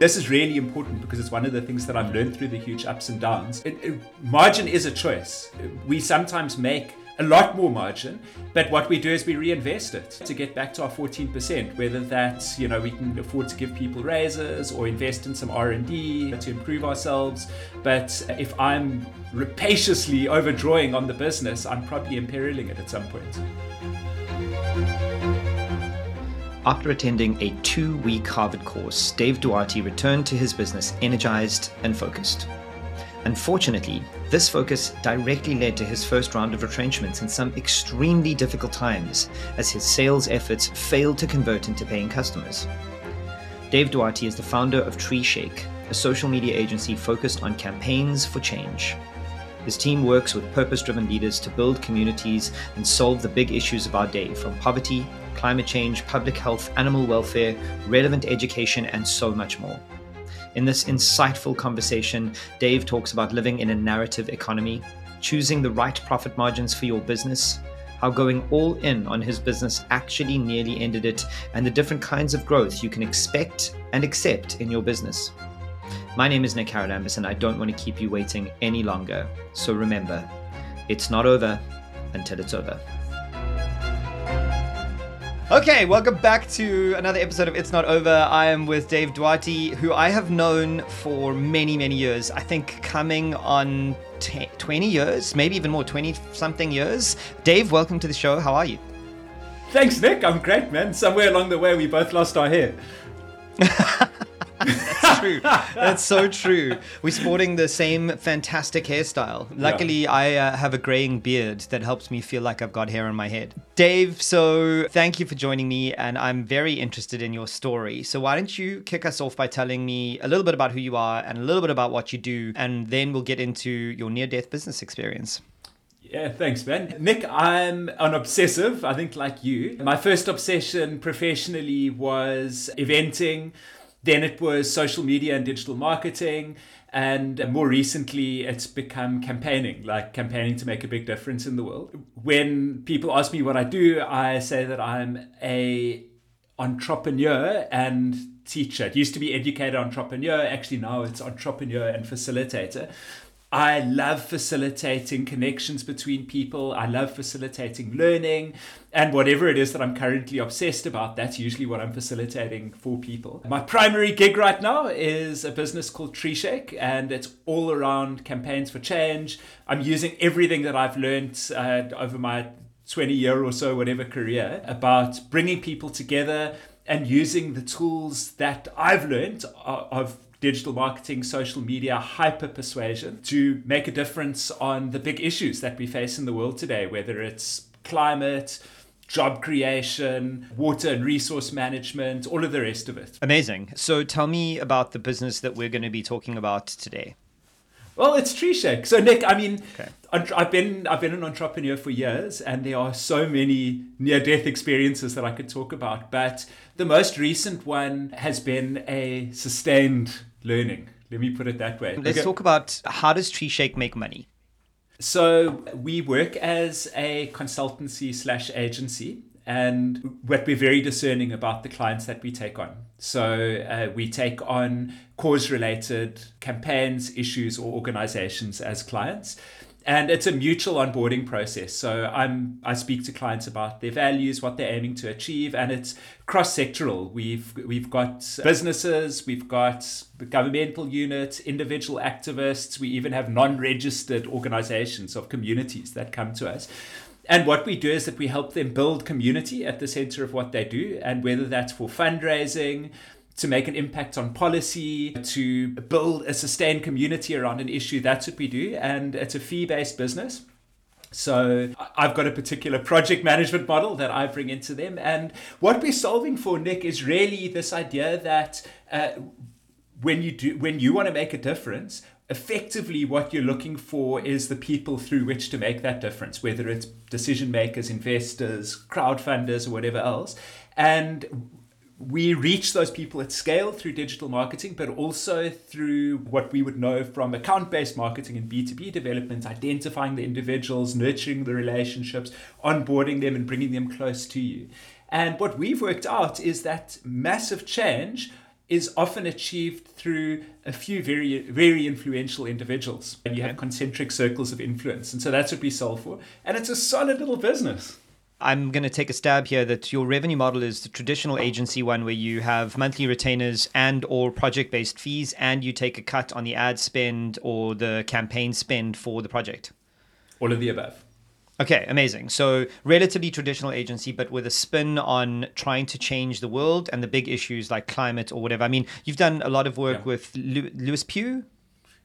This is really important because it's one of the things that I've learned through the huge ups and downs. It, it, margin is a choice. We sometimes make a lot more margin, but what we do is we reinvest it to get back to our 14%, whether that's, you know, we can afford to give people raises or invest in some R&D to improve ourselves. But if I'm rapaciously overdrawing on the business, I'm probably imperiling it at some point. After attending a two week Harvard course, Dave Duarte returned to his business energized and focused. Unfortunately, this focus directly led to his first round of retrenchments in some extremely difficult times as his sales efforts failed to convert into paying customers. Dave Duarte is the founder of Treeshake, a social media agency focused on campaigns for change. His team works with purpose driven leaders to build communities and solve the big issues of our day, from poverty climate change, public health, animal welfare, relevant education, and so much more. In this insightful conversation, Dave talks about living in a narrative economy, choosing the right profit margins for your business, how going all in on his business actually nearly ended it, and the different kinds of growth you can expect and accept in your business. My name is Nick Haralambous, and I don't want to keep you waiting any longer. So remember, it's not over until it's over. Okay, welcome back to another episode of It's Not Over. I am with Dave Duarte, who I have known for many, many years. I think coming on t- 20 years, maybe even more, 20 something years. Dave, welcome to the show. How are you? Thanks, Nick. I'm great, man. Somewhere along the way, we both lost our hair. That's true. That's so true. We're sporting the same fantastic hairstyle. Luckily, yeah. I uh, have a graying beard that helps me feel like I've got hair on my head. Dave, so thank you for joining me, and I'm very interested in your story. So, why don't you kick us off by telling me a little bit about who you are and a little bit about what you do, and then we'll get into your near death business experience. Yeah, thanks, man. Nick, I'm an obsessive, I think, like you. My first obsession professionally was eventing. Then it was social media and digital marketing. And more recently, it's become campaigning, like campaigning to make a big difference in the world. When people ask me what I do, I say that I'm a entrepreneur and teacher. It used to be educator entrepreneur. Actually, now it's entrepreneur and facilitator. I love facilitating connections between people. I love facilitating learning. And whatever it is that I'm currently obsessed about, that's usually what I'm facilitating for people. My primary gig right now is a business called Treeshake, and it's all around campaigns for change. I'm using everything that I've learned uh, over my 20 year or so, whatever career, about bringing people together and using the tools that I've learned of digital marketing, social media, hyper persuasion to make a difference on the big issues that we face in the world today, whether it's climate, job creation, water and resource management, all of the rest of it. Amazing. So tell me about the business that we're going to be talking about today. Well, it's Treeshake. So Nick, I mean, okay. I've been I've been an entrepreneur for years, and there are so many near death experiences that I could talk about. But the most recent one has been a sustained learning. Let me put it that way. Let's okay. talk about how does Treeshake make money. So we work as a consultancy slash agency, and what we're very discerning about the clients that we take on. So uh, we take on cause related campaigns, issues, or organizations as clients and it's a mutual onboarding process. So i'm i speak to clients about their values what they're aiming to achieve and it's cross sectoral we've we've got businesses we've got governmental units individual activists. We even have non-registered organizations of communities that come to us. And what we do is that we help them build community at the center of what they do. And whether that's for fundraising to make an impact on policy, to build a sustained community around an issue. That's what we do. And it's a fee based business. So I've got a particular project management model that I bring into them. And what we're solving for, Nick, is really this idea that uh, when you do when you want to make a difference, effectively what you're looking for is the people through which to make that difference, whether it's decision makers, investors, crowdfunders, or whatever else. And we reach those people at scale through digital marketing, but also through what we would know from account based marketing and B2B development, identifying the individuals, nurturing the relationships, onboarding them, and bringing them close to you. And what we've worked out is that massive change is often achieved through a few very very influential individuals. And you have concentric circles of influence. And so that's what we solve for. And it's a solid little business I'm going to take a stab here that your revenue model is the traditional agency one where you have monthly retainers and or project-based fees and you take a cut on the ad spend or the campaign spend for the project. All of the above. Okay, amazing. So, relatively traditional agency, but with a spin on trying to change the world and the big issues like climate or whatever. I mean, you've done a lot of work yeah. with Lewis Pugh,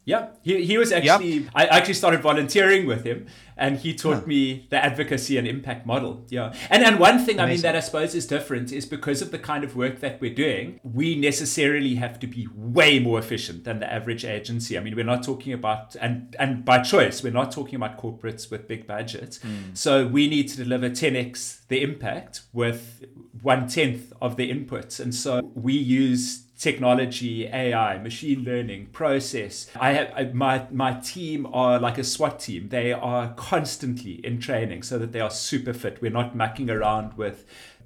yeah, he, he was actually, yep. I actually started volunteering with him and he taught huh. me the advocacy and impact model. Yeah. And, and one thing, Amazing. I mean, that I suppose is different is because of the kind of work that we're doing, we necessarily have to be way more efficient than the average agency. I mean, we're not talking about, and, and by choice, we're not talking about corporates with big budgets. Mm. So we need to deliver 10x the impact with one tenth of the inputs. And so we use technology, AI, machine learning, process. I have my my team are like a SWAT team. They are constantly in training so that they are super fit. We're not mucking around with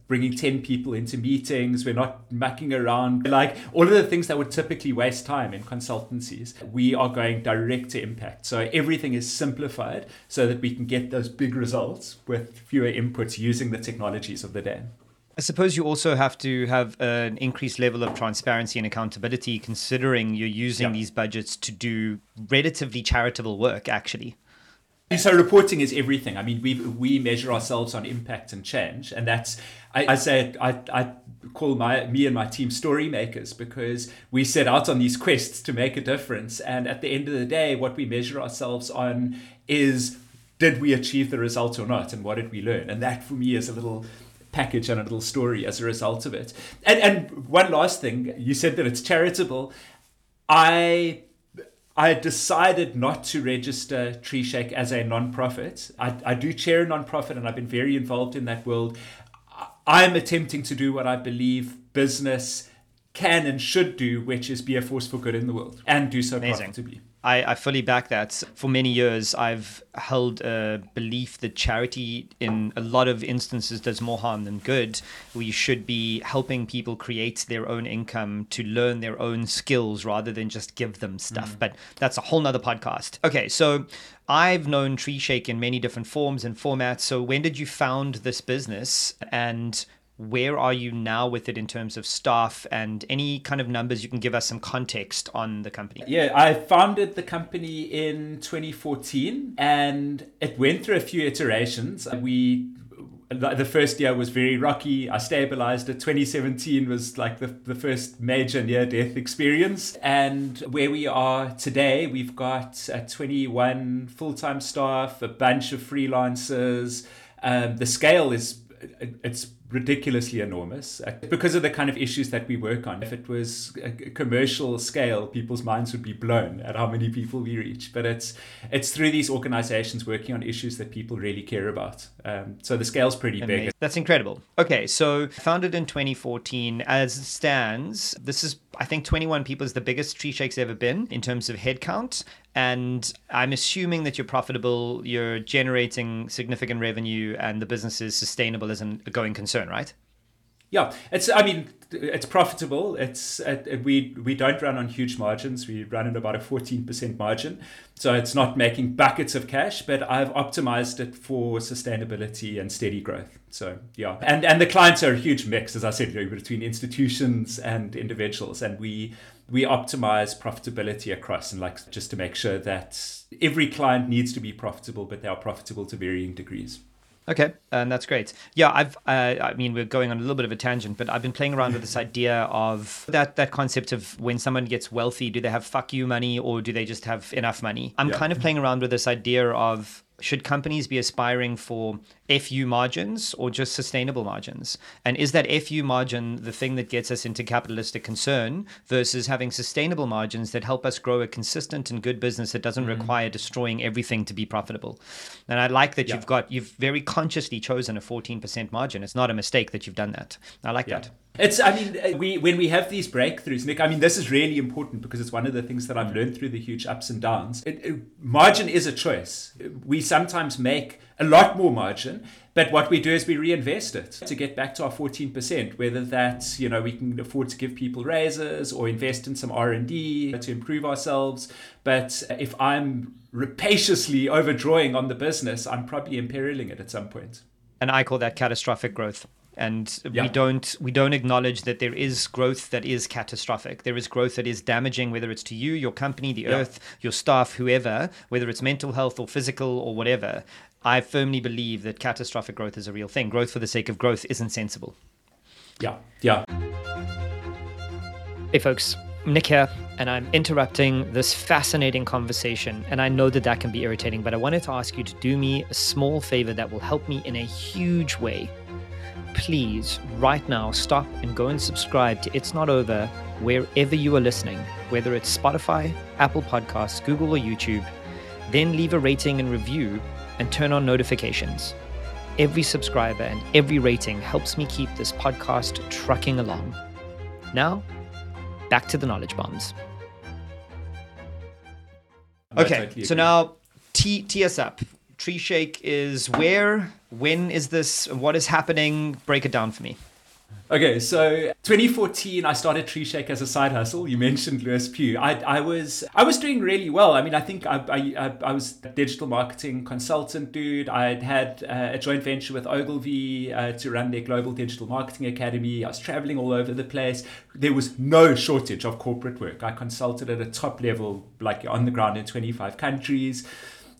bringing 10 people into meetings. We're not mucking around like all of the things that would typically waste time in consultancies. We are going direct to impact. So everything is simplified so that we can get those big results with fewer inputs using the technologies of the day. I suppose you also have to have an increased level of transparency and accountability, considering you're using these budgets to do relatively charitable work, actually. So reporting is everything. I mean, we we measure ourselves on impact and change, and that's I, I say I, I call my me and my team story makers because we set out on these quests to make a difference, and at the end of the day, what we measure ourselves on is did we achieve the result or not, and what did we learn, and that for me is a little package and a little story as a result of it. And and one last thing, you said that it's charitable. I I decided not to register Treeshake as a non-profit. I, I do chair a non-profit and I've been very involved in that world. I'm attempting to do what I believe business can and should do, which is be a force for good in the world and do so Amazing. profitably. I, I fully back that. For many years, I've held a belief that charity, in a lot of instances, does more harm than good. We should be helping people create their own income to learn their own skills rather than just give them stuff. Mm. But that's a whole nother podcast. Okay, so I've known Treeshake in many different forms and formats. So when did you found this business and where are you now with it in terms of staff and any kind of numbers you can give us some context on the company? Yeah, I founded the company in 2014 and it went through a few iterations. We the first year was very rocky. I stabilized it. 2017 was like the, the first major near death experience. And where we are today, we've got uh, 21 full time staff, a bunch of freelancers. Um, the scale is it's ridiculously enormous uh, because of the kind of issues that we work on. If it was a commercial scale, people's minds would be blown at how many people we reach. But it's it's through these organizations working on issues that people really care about. Um, so the scale's pretty Amazing. big. That's incredible. Okay, so founded in 2014, as it stands, this is I think 21 people is the biggest Treeshake's ever been in terms of headcount. And I'm assuming that you're profitable, you're generating significant revenue, and the business is sustainable as a going concern, right? Yeah, it's. I mean, it's profitable. It's it, we we don't run on huge margins. We run at about a fourteen percent margin, so it's not making buckets of cash. But I've optimized it for sustainability and steady growth. So yeah, and and the clients are a huge mix, as I said, between institutions and individuals, and we we optimize profitability across and like just to make sure that every client needs to be profitable, but they are profitable to varying degrees. Okay, and that's great. Yeah, I've. Uh, I mean, we're going on a little bit of a tangent, but I've been playing around with this idea of that that concept of when someone gets wealthy, do they have fuck you money or do they just have enough money? I'm yeah. kind of playing around with this idea of should companies be aspiring for FU margins or just sustainable margins? And is that FU margin the thing that gets us into capitalistic concern versus having sustainable margins that help us grow a consistent and good business that doesn't mm-hmm. require destroying everything to be profitable? And I like that yeah. you've got, you've very consciously chosen a 14% margin. It's not a mistake that you've done that. I like yeah. that. It's, I mean, uh, we when we have these breakthroughs, Nick. I mean, this is really important because it's one of the things that I've learned through the huge ups and downs. It, it, margin is a choice. We sometimes make a lot more margin. But what we do is we reinvest it to get back to our 14%, whether that's, you know, we can afford to give people raises or invest in some R&D to improve ourselves. But if I'm rapaciously overdrawing on the business, I'm probably imperiling it at some point. And I call that catastrophic growth and yeah. we don't we don't acknowledge that there is growth that is catastrophic. There is growth that is damaging whether it's to you your company the yeah. earth your staff whoever whether it's mental health or physical or whatever. I firmly believe that catastrophic growth is a real thing. Growth for the sake of growth isn't sensible. Yeah. Yeah. Hey folks. Nick here, and I'm interrupting this fascinating conversation. And I know that that can be irritating, but I wanted to ask you to do me a small favor that will help me in a huge way please, right now, stop and go and subscribe to It's Not Over wherever you are listening, whether it's Spotify, Apple Podcasts, Google, or YouTube. Then leave a rating and review and turn on notifications. Every subscriber and every rating helps me keep this podcast trucking along. Now, back to the knowledge bombs. Okay, so now tee, tee us up. Treeshake is where? When is this? What is happening? Break it down for me. Okay, so 2014, I started Treeshake as a side hustle. You mentioned Lewis Pugh. I, I was I was doing really well. I mean, I think I, I, I was digital marketing consultant dude. I had uh, a joint venture with Ogilvy uh, to run their global digital marketing academy. I was traveling all over the place. There was no shortage of corporate work. I consulted at a top level, like on the ground in 25 countries.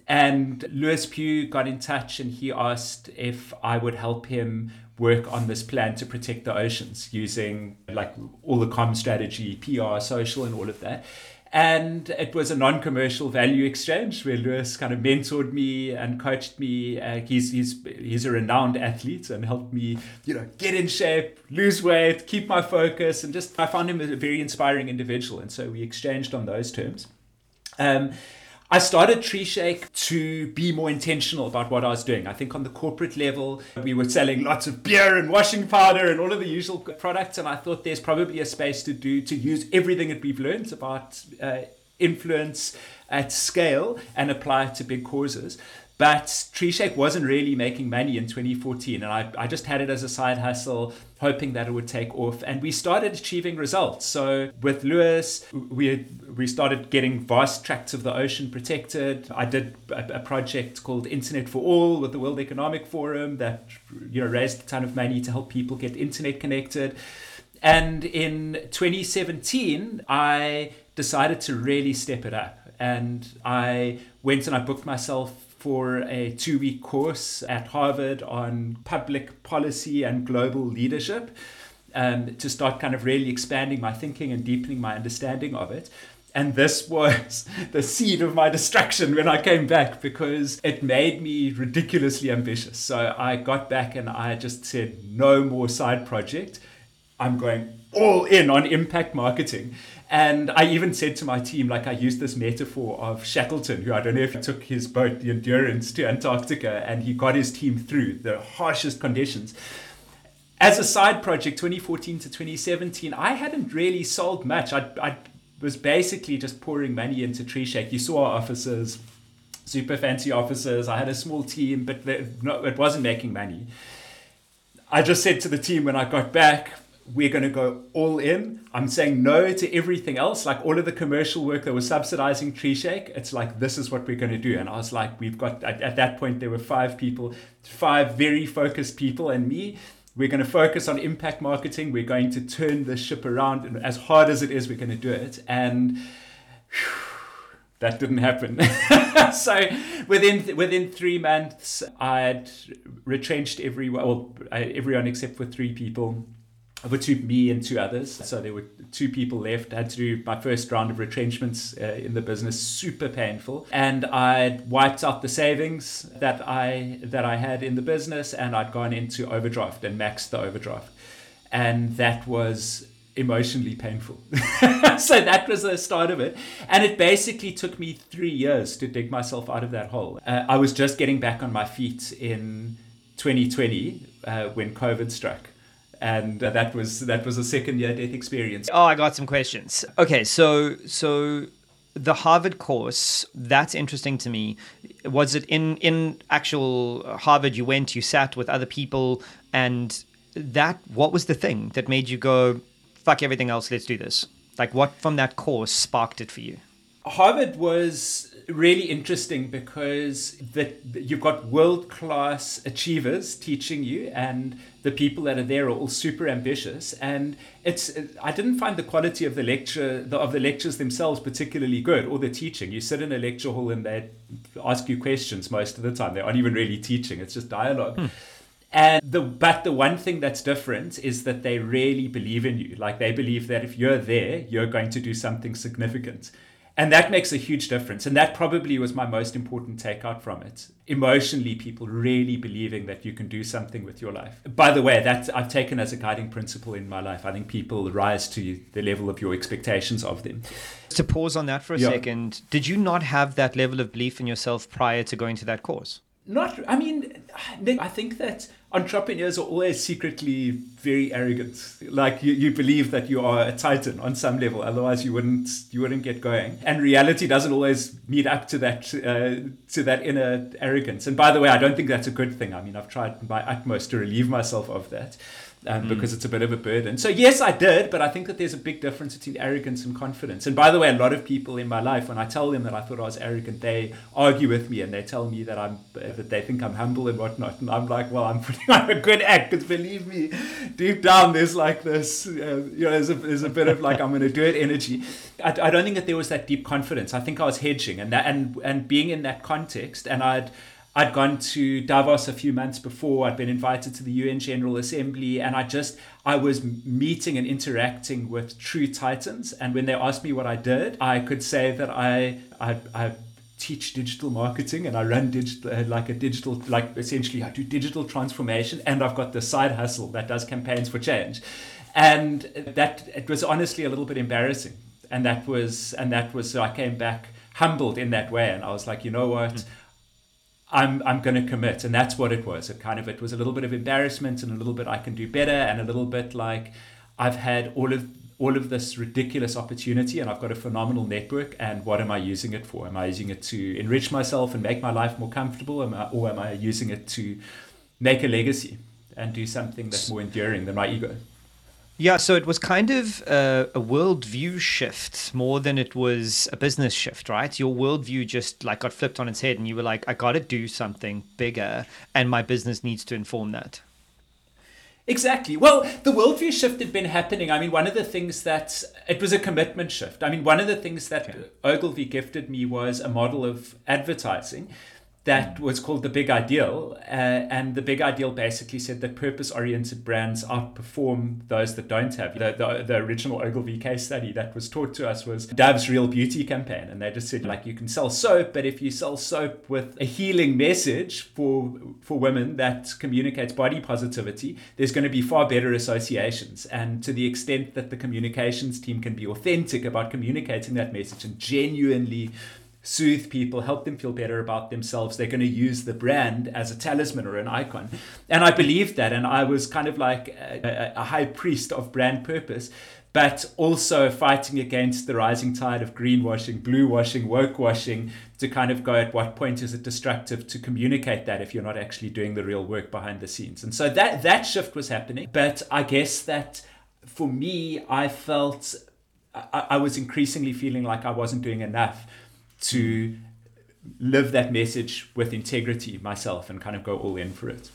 And Lewis Pugh got in touch and he asked if I would help him work on this plan to protect the oceans using like all the comm strategy, PR, social, and all of that. And it was a non commercial value exchange where Lewis kind of mentored me and coached me. Uh, he's, he's, he's a renowned athlete and helped me, you know, get in shape, lose weight, keep my focus. And just, I found him a very inspiring individual. And so we exchanged on those terms. Um, I started Treeshake to be more intentional about what I was doing. I think on the corporate level, we were selling lots of beer and washing powder and all of the usual products, and I thought there's probably a space to do to use everything that we've learned about uh, influence at scale and apply it to big causes. But Treeshake wasn't really making money in 2014, and I, I just had it as a side hustle, hoping that it would take off. And we started achieving results. So with Lewis, we we started getting vast tracts of the ocean protected. I did a, a project called Internet for All with the World Economic Forum that you know raised a ton of money to help people get internet connected. And in 2017, I decided to really step it up. And I went and I booked myself for a two week course at Harvard on public policy and global leadership um, to start kind of really expanding my thinking and deepening my understanding of it. And this was the seed of my distraction when I came back because it made me ridiculously ambitious. So I got back and I just said, no more side project. I'm going all in on impact marketing. And I even said to my team, like I used this metaphor of Shackleton, who I don't know if he took his boat, the Endurance, to Antarctica and he got his team through the harshest conditions. As a side project, 2014 to 2017, I hadn't really sold much. I, I was basically just pouring money into Treeshake. You saw our offices, super fancy offices. I had a small team, but it wasn't making money. I just said to the team when I got back, we're going to go all in. I'm saying no to everything else, like all of the commercial work that was subsidizing Treeshake. It's like, this is what we're going to do. And I was like, we've got, at, at that point, there were five people, five very focused people, and me. We're going to focus on impact marketing. We're going to turn the ship around. And as hard as it is, we're going to do it. And whew, that didn't happen. so within within three months, I'd retrenched everyone, well, everyone except for three people two me and two others. So there were two people left. I had to do my first round of retrenchments uh, in the business, super painful. And I'd wiped out the savings that I that I had in the business, and I'd gone into overdraft and maxed the overdraft, and that was emotionally painful. so that was the start of it. And it basically took me three years to dig myself out of that hole. Uh, I was just getting back on my feet in 2020 uh, when COVID struck and uh, that was that was a second year death experience. Oh, I got some questions. Okay, so so the Harvard course, that's interesting to me. Was it in in actual Harvard you went, you sat with other people and that what was the thing that made you go fuck everything else, let's do this? Like what from that course sparked it for you? Harvard was really interesting because that you've got world class achievers teaching you and the people that are there are all super ambitious and it's i didn't find the quality of the lecture the, of the lectures themselves particularly good or the teaching you sit in a lecture hall and they ask you questions most of the time they aren't even really teaching it's just dialogue hmm. And the but the one thing that's different is that they really believe in you. Like they believe that if you're there, you're going to do something significant. And that makes a huge difference. And that probably was my most important takeout from it. Emotionally, people really believing that you can do something with your life. By the way, that I've taken as a guiding principle in my life. I think people rise to the level of your expectations of them. To pause on that for a yeah. second, did you not have that level of belief in yourself prior to going to that course? Not, I mean, I think that entrepreneurs are always secretly very arrogant. Like you, you believe that you are a titan on some level, otherwise you wouldn't you wouldn't get going. And reality doesn't always meet up to that uh, to that inner arrogance. And by the way, I don't think that's a good thing. I mean, I've tried my utmost to relieve myself of that um, mm. because it's a bit of a burden. So yes, I did, but I think that there's a big difference between arrogance and confidence. And by the way, a lot of people in my life, when I tell them that I thought I was arrogant, they argue with me and they tell me that I'm that they think I'm humble and whatnot. And I'm like, well, I'm putting on a good act because believe me, deep down there's like this, uh, you know, there's a, there's a bit of like I'm going to do it energy. I, I don't think that there was that deep confidence. I think I was hedging and that and and being in that context, and I'd I'd gone to Davos a few months before. I'd been invited to the UN General Assembly, and I just I was meeting and interacting with true titans. And when they asked me what I did, I could say that I I, I teach digital marketing and I run digital uh, like a digital like essentially I do digital transformation, and I've got the side hustle that does campaigns for change, and that it was honestly a little bit embarrassing. And that was and that was so I came back humbled in that way, and I was like, you know what. Mm I'm I'm going to commit, and that's what it was. It kind of it was a little bit of embarrassment and a little bit I can do better, and a little bit like I've had all of all of this ridiculous opportunity, and I've got a phenomenal network. And what am I using it for? Am I using it to enrich myself and make my life more comfortable, am I, or am I using it to make a legacy and do something that's more enduring than my ego? Yeah, so it was kind of a, a worldview shift more than it was a business shift, right? Your worldview just like got flipped on its head, and you were like, "I got to do something bigger, and my business needs to inform that." Exactly. Well, the worldview shift had been happening. I mean, one of the things that it was a commitment shift. I mean, one of the things that okay. Ogilvy gifted me was a model of advertising that was called the Big Ideal. Uh, and the Big Ideal basically said that purpose oriented brands outperform those that don't have. The, the, the, original Ogilvy case study that was taught to us was Dove's Real Beauty campaign. And they just said, like, you can sell soap, but if you sell soap with a healing message for, for women that communicates body positivity, there's going to be far better associations. And to the extent that the communications team can be authentic about communicating that message and genuinely soothe people, help them feel better about themselves. They're going to use the brand as a talisman or an icon. And I believed that. And I was kind of like a, a, high priest of brand purpose, but also fighting against the rising tide of greenwashing, blue washing, woke washing to kind of go at what point is it destructive to communicate that if you're not actually doing the real work behind the scenes. And so that, that shift was happening. But I guess that for me, I felt I, I was increasingly feeling like I wasn't doing enough to live that message with integrity myself and kind of go all in for it.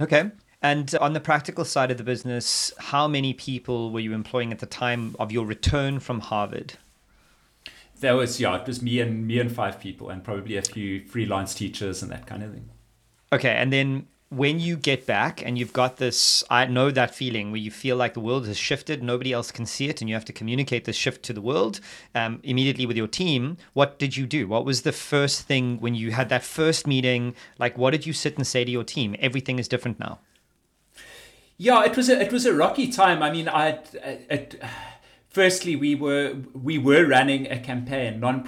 Okay. And on the practical side of the business, how many people were you employing at the time of your return from Harvard? There was yeah, it was me and me and five people, and probably a few freelance teachers and that kind of thing. Okay, and then when you get back and you've got this, I know that feeling where you feel like the world has shifted, nobody else can see it, and you have to communicate this shift to the world um, immediately with your team. What did you do? What was the first thing when you had that first meeting? Like, what did you sit and say to your team? Everything is different now. Yeah, it was a it was a rocky time. I mean, I. It, firstly we were we were running a campaign non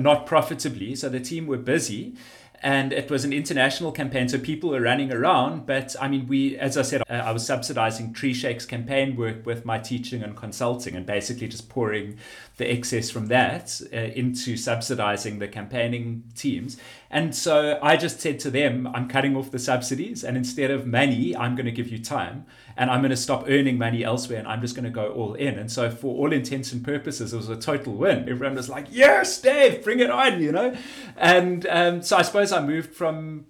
not profitably so the team were busy and it was an international campaign so people were running around. But i mean we as i said uh, i was subsidizing Treeshake's campaign work with my teaching and consulting and basically just pouring the excess from that uh, into subsidizing the campaigning teams. And so i just said to them i'm cutting off the subsidies and instead of money i'm going to give you time and i'm going to stop earning money elsewhere and i'm just going to go all in and so for all intents and purposes it was a total win everyone was like yes dave bring it on you know and um, so i suppose I moved from,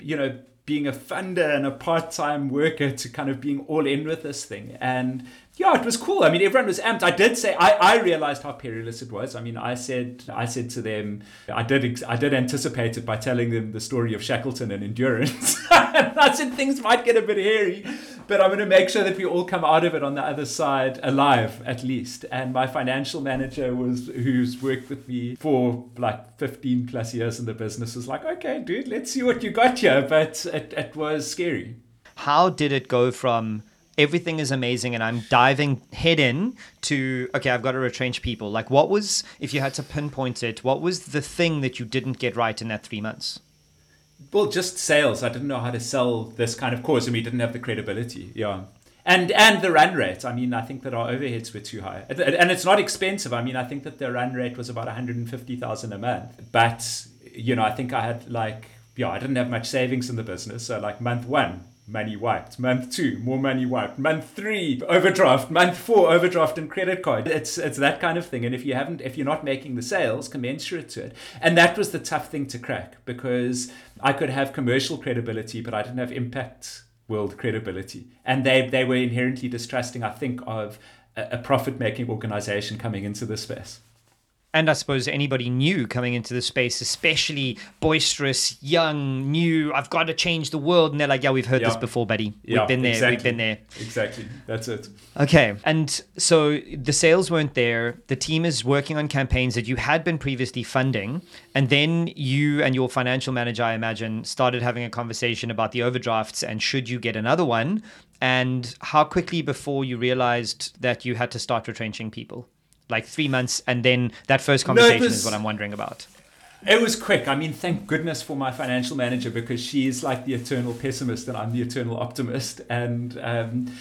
you know, being a funder and a part-time worker to kind of being all in with this thing. And yeah, it was cool. I mean, everyone was amped. I did say I, I realized how perilous it was. I mean, I said I said to them, I did I did anticipate it by telling them the story of Shackleton and endurance. I said things might get a bit hairy, but I'm going to make sure that we all come out of it on the other side alive, at least. And my financial manager was who's worked with me for like 15 plus years in the business was like, okay, dude, let's see what you got here. But it, it was scary. How did it go from everything is amazing and I'm diving head in to okay, I've got to retrench people. Like what was if you had to pinpoint it, what was the thing that you didn't get right in that 3 months? Well, just sales. I didn't know how to sell this kind of course and we didn't have the credibility. Yeah. And and the run rate. I mean, I think that our overheads were too high. And it's not expensive. I mean, I think that the run rate was about 150,000 a month. But you know, I think I had like yeah, I didn't have much savings in the business. So like month 1, money wiped. Month two, more money wiped. Month three, overdraft. Month four, overdraft and credit card. It's it's that kind of thing. And if you haven't, if you're not making the sales commensurate to it, and that was the tough thing to crack because I could have commercial credibility, but I didn't have impact world credibility, and they they were inherently distrusting. I think of a, profit making organization coming into the space and I suppose anybody new coming into the space, especially boisterous, young, new, I've got to change the world. And they're like, yeah, we've heard yeah. this before, buddy. We've been there. Exactly. We've been there. Exactly. That's it. Okay. And so the sales weren't there. The team is working on campaigns that you had been previously funding. And then you and your financial manager, I imagine, started having a conversation about the overdrafts and should you get another one? And how quickly before you realized that you had to start retrenching people? Like three months, and then that first conversation no, was, is what I'm wondering about. It was quick. I mean, thank goodness for my financial manager because she is like the eternal pessimist and I'm the eternal optimist. And um,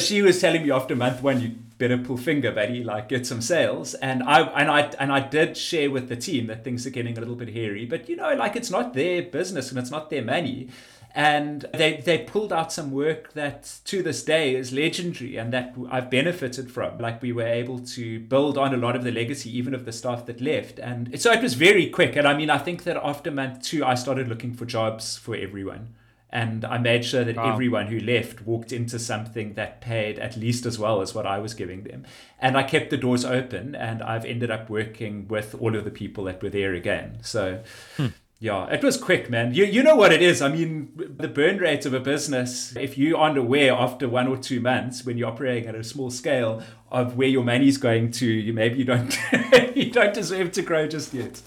she was telling me after month one, you better pull finger, buddy, like get some sales. And I and I and I did share with the team that things are getting a little bit hairy. But you know, like it's not their business and it's not their money and they they pulled out some work that to this day is legendary and that I've benefited from. Like we were able to build on a lot of the legacy, even of the staff that left, and so it was very quick. And I mean, I think that after month two, I started looking for jobs for everyone. And I made sure that wow. everyone who left walked into something that paid at least as well as what I was giving them. And I kept the doors open, and I've ended up working with all of the people that were there again. So, hmm. Yeah, it was quick, man. You you know what it is. I mean, the burn rate of a business, if you aren't aware after one or two months when you're operating at a small scale of where your money's going to, you maybe you don't you don't deserve to grow just yet.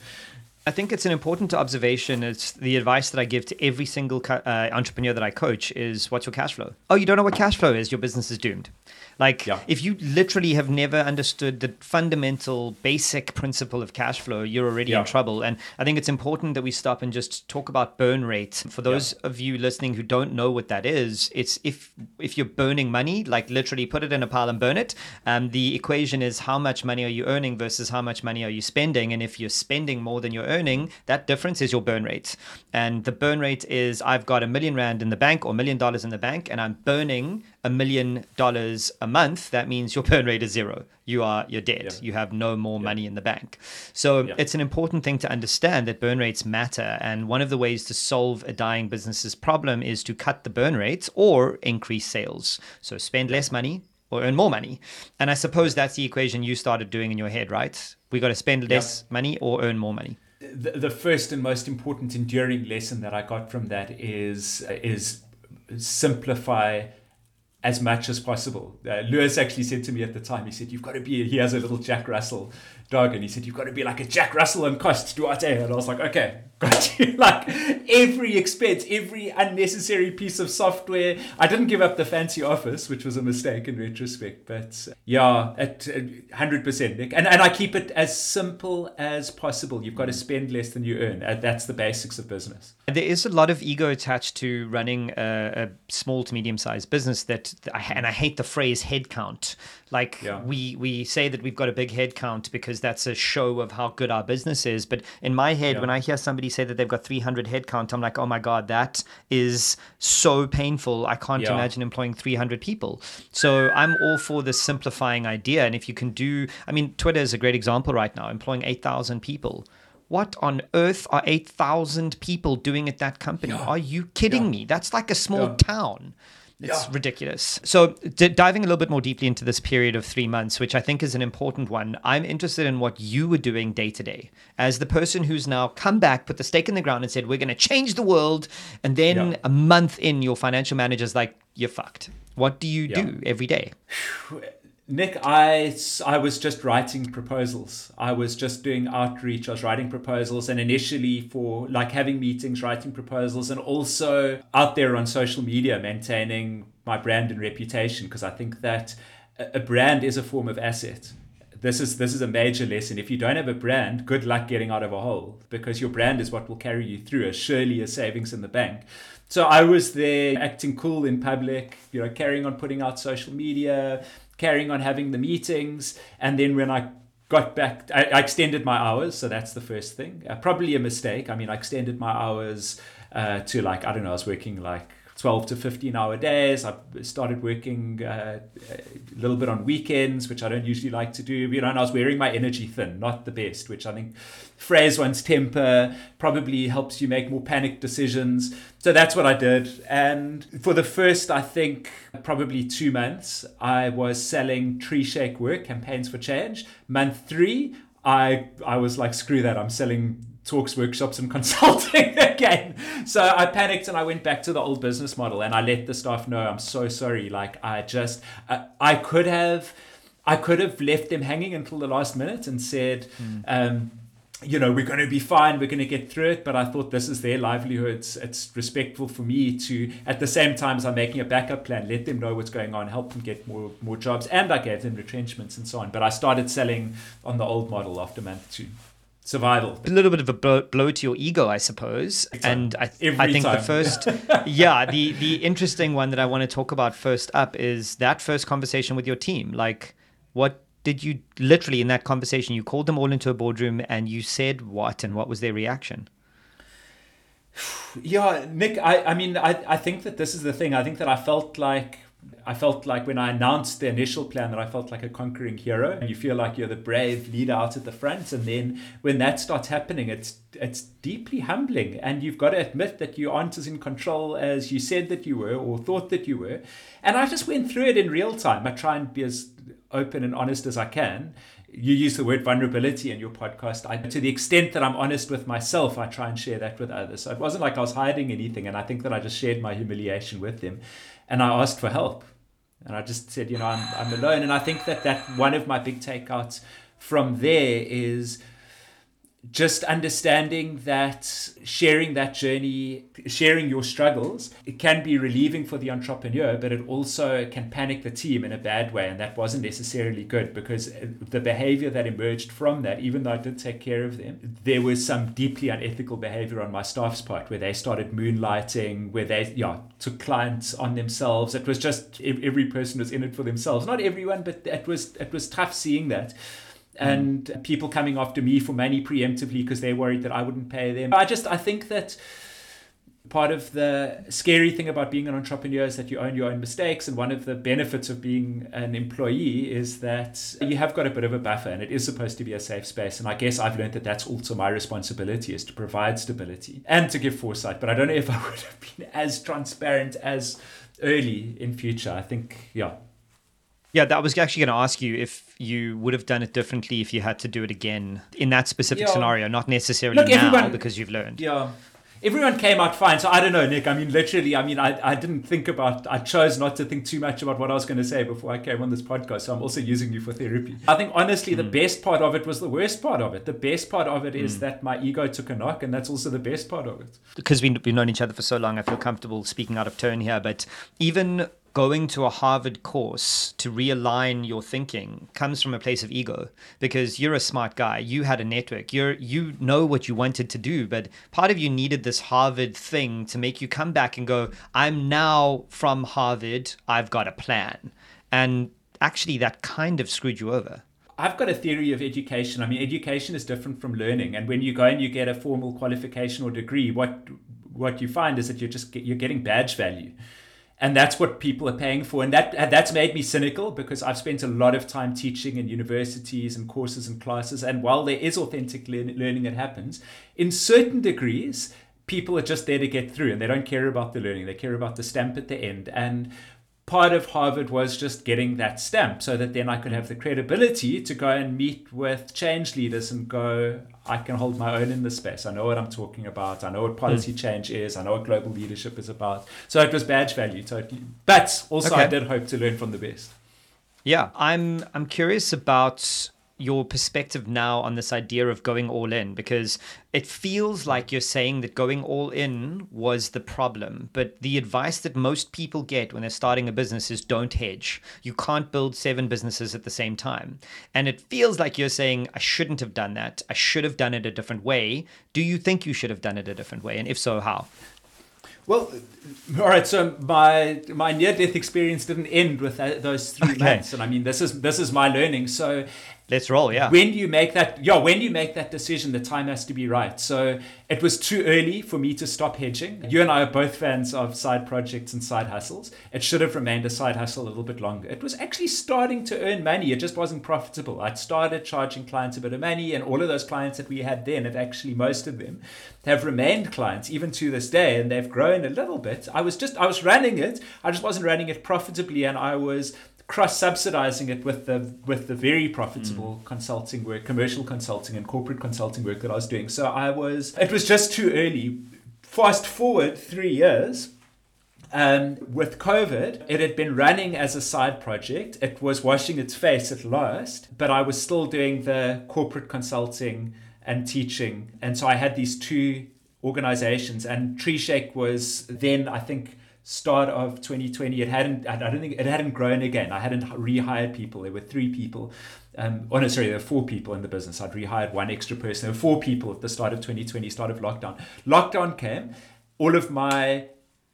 I think it's an important observation. It's the advice that I give to every single uh, entrepreneur that I coach is what's your cash flow? Oh, you don't know what cash flow is? Your business is doomed. Like, yeah. if you literally have never understood the fundamental, basic principle of cash flow, you're already yeah. in trouble. And I think it's important that we stop and just talk about burn rate. For those yeah. of you listening who don't know what that is, it's if if you're burning money, like literally put it in a pile and burn it. Um, the equation is how much money are you earning versus how much money are you spending. And if you're spending more than you're earning, that difference is your burn rate. And the burn rate is I've got a million rand in the bank or a million dollars in the bank, and I'm burning a million dollars a month, that means your burn rate is zero. You are you're dead. Yeah. You have no more yeah. money in the bank. So yeah. it's an important thing to understand that burn rates matter. And one of the ways to solve a dying business's problem is to cut the burn rates or increase sales. So spend less money or earn more money. And I suppose that's the equation you started doing in your head, right? We got to spend less money or earn more money. The, the first and most important enduring lesson that I got from that is is simplify as much as possible. Uh, Lewis actually said to me at the time, he said, You've got to be, he has a little Jack Russell dog, and he said, You've got to be like a Jack Russell and cost Duarte. And I was like, Okay, like every expense, every unnecessary piece of software. I didn't give up the fancy office, which was a mistake in retrospect, but uh, yeah, at 100%, Nick. And, and I keep it as simple as possible. You've got to spend less than you earn. Uh, that's the basics of business. There is a lot of ego attached to running a, a small to medium sized business that, and I hate the phrase headcount. Like yeah. we we say that we've got a big headcount because that's a show of how good our business is. But in my head, yeah. when I hear somebody say that they've got 300 headcount, I'm like, oh my god, that is so painful. I can't yeah. imagine employing 300 people. So I'm all for the simplifying idea. And if you can do, I mean, Twitter is a great example right now, employing 8,000 people what on earth are 8,000 people doing at that company? Yeah. Are you kidding yeah. me? That's like a small town. It's ridiculous. So, d- diving a little bit more deeply into this period of three months, which I think is an important one, I'm interested in what you were doing day to day as the person who's now come back, put the stake in the ground, and said, We're going to change the world. And then a month in, your financial manager's like, You're fucked. What do you do every day? Nick, I, I was just writing proposals. I was just doing outreach. I was writing proposals, and initially for like having meetings, writing proposals, and also out there on social media, maintaining my brand and reputation. Because I think that a brand is a form of asset. This is this is a major lesson. If you don't have a brand, good luck getting out of a hole because your brand is what will carry you through as surely as savings in the bank. So I was there acting cool in public, you know, carrying on putting out social media, carrying on having the meetings. And then when I got back, I, I extended my hours. So that's the first thing. Uh, probably a mistake. I mean, I extended my hours uh, to like, I don't know, I was working like 12 to 15 hour days. I started working uh, a little bit on weekends, which I don't usually like to do. You know, and I was wearing my energy thin, not the best, which I think frays one's temper, probably helps you make more panicked decisions. So that's what I did. And for the first, I think, probably two months, I was selling Treeshake work, campaigns for change. Month three, I I was like, screw that, I'm selling talks, workshops, and consulting again. So I panicked and I went back to the old business model and I let the staff know I'm so sorry. Like I just I, I could have I could have left them hanging until the last minute and said. Mm. Um, you know, we're going to be fine. We're going to get through it. But I thought this is their livelihoods. It's respectful for me to, at the same time as I'm making a backup plan, let them know what's going on, help them get more more jobs, and I gave them retrenchments and so on. But I started selling on the old model after month two survival. A little bit of a blow, blow to your ego, I suppose. And I, I think time. the first, yeah, the the interesting one that I want to talk about first up is that first conversation with your team. Like, what did you literally in that conversation? You called them all into a boardroom and you said what, and what was their reaction? Yeah, Nick. I, I mean, I, I think that this is the thing. I think that I felt like I felt like when I announced the initial plan that I felt like a conquering hero. And you feel like you're the brave leader out at the front. And then when that starts happening, it's it's deeply humbling. And you've got to admit that you aren't as in control as you said that you were or thought that you were. And I just went through it in real time. I try and be as open and honest as I can. You use the word vulnerability in your podcast. I, to the extent that I'm honest with myself, I try and share that with others. So it wasn't like I was hiding anything. And I think that I just shared my humiliation with them and I asked for help. And I just said, you know, I'm, I'm alone. And I think that, that one of my big takeouts from there is just understanding that sharing that journey, sharing your struggles, it can be relieving for the entrepreneur, but it also can panic the team in a bad way. And that wasn't necessarily good because uh, the behavior that emerged from that, even though I did take care of them, there was some deeply unethical behavior on my staff's part where they started moonlighting, where they yeah, took clients on themselves. It was just every person was in it for themselves. Not everyone, but it was it was tough seeing that and mm. people coming after me for money preemptively because they're worried that I wouldn't pay them. I just I think that part of the scary thing about being an entrepreneur is that you own your own mistakes and one of the benefits of being an employee is that you have got a bit of a buffer and it is supposed to be a safe space and i guess i've learned that that's also my responsibility is to provide stability and to give foresight but i don't know if i would have been as transparent as early in future i think yeah yeah, that was actually going to ask you if you would have done it differently if you had to do it again in that specific yeah. scenario, not necessarily Look, now everyone, because you've learned. Yeah. everyone came out fine. So I don't know, Nick. I mean, literally, I mean, I, I didn't think about, I chose not to think too much about what I was going to say before I came on this podcast. So I'm also using you for therapy. I think, honestly, mm. the best part of it was the worst part of it. The best part of it is mm. that my ego took a knock, and that's also the best part of it. Because we've known each other for so long, I feel comfortable speaking out of turn here. But even going to a Harvard course to realign your thinking comes from a place of ego because you're a smart guy. You had a network. You're you know what you wanted to do, but part of you needed this Harvard thing to make you come back and go, I'm now from Harvard. I've got a plan. And actually that kind of screwed you over. I've got a theory of education. I mean, education is different from learning. And when you go and you get a formal qualification or degree, what what you find is that you're just you're getting badge value and that's what people are paying for. And that that's made me cynical because i've spent a lot of time teaching in universities and courses and classes. And while there is authentic learning that happens in certain degrees people are just there to get through and they don't care about the learning. They care about the stamp at the end. And part of Harvard was just getting that stamp so that then I could have the credibility to go and meet with change leaders and go, I can hold my own in this space. I know what I'm talking about. I know what policy mm. change is. I know what global leadership is about. So it was badge value totally. But also okay. I did hope to learn from the best. Yeah, I'm I'm curious about your perspective now on this idea of going all in because it feels like you're saying that going all in was the problem but the advice that most people get when they're starting a business is don't hedge you can't build seven businesses at the same time and it feels like you're saying i shouldn't have done that i should have done it a different way do you think you should have done it a different way and if so how well, all right. So my my near death experience didn't end with that, those three okay. months, and I mean this is this is my learning. So Let's roll, yeah. When you make that, yeah, when you make that decision, the time has to be right. So it was too early for me to stop hedging. You and I are both fans of side projects and side hustles. It should have remained a side hustle a little bit longer. It was actually starting to earn money. It just wasn't profitable. I'd started charging clients a bit of money, and all of those clients that we had then have actually, most of them, have remained clients even to this day, and they've grown a little bit. I was just, I was running it. I just wasn't running it profitably, and I was cross subsidizing it with the with the very profitable mm. consulting work, commercial consulting and corporate consulting work that I was doing. So I was it was just too early. Fast forward three years. Um, with COVID, it had been running as a side project. It was washing its face at last, but I was still doing the corporate consulting and teaching. And so I had these two organizations, and Treeshake was then, I think, start of 2020 it hadn't i don't think it hadn't grown again. I hadn't rehired people. There were three people um, oh no sorry there were four people in the business. I'd rehired one extra person. There were four people at the start of 2020 start of lockdown. Lockdown came. All of my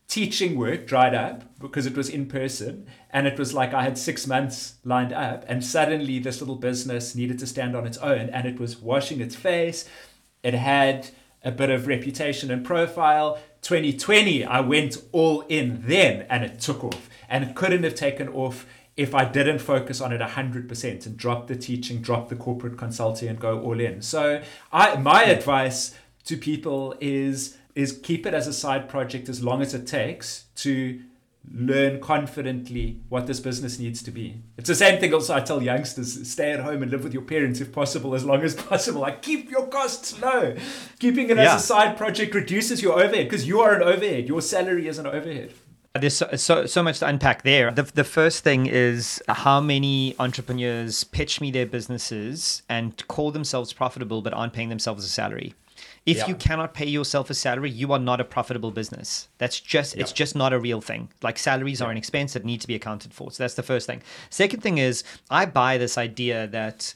teaching work dried up because it was in person and it was like i had six months lined up and suddenly this little business needed to stand on its own and it was washing its face. It had a bit of reputation and profile 2020, I went all in then and it took off. And it couldn't have taken off if I didn't focus on it 100% and drop the teaching, drop the corporate consulting and go all in. So I my advice to people is is keep it as a side project as long as it takes to learn confidently what this business needs to be. It's the same thing also I tell youngsters stay at home and live with your parents if possible, as long as possible. Like keep your costs low. Keeping it yeah. as a side project reduces your overhead because you are an overhead. Your salary is an overhead. Uh, there's so, so, so much to unpack there. The, the first thing is uh, how many entrepreneurs pitch me their businesses and call themselves profitable but aren't paying themselves a salary. If yeah. you cannot pay yourself a salary, you are not a profitable business. That's just yeah. it's just not a real thing. Like salaries yeah. are an expense that need to be accounted for. So that's the first thing. Second thing is I buy this idea that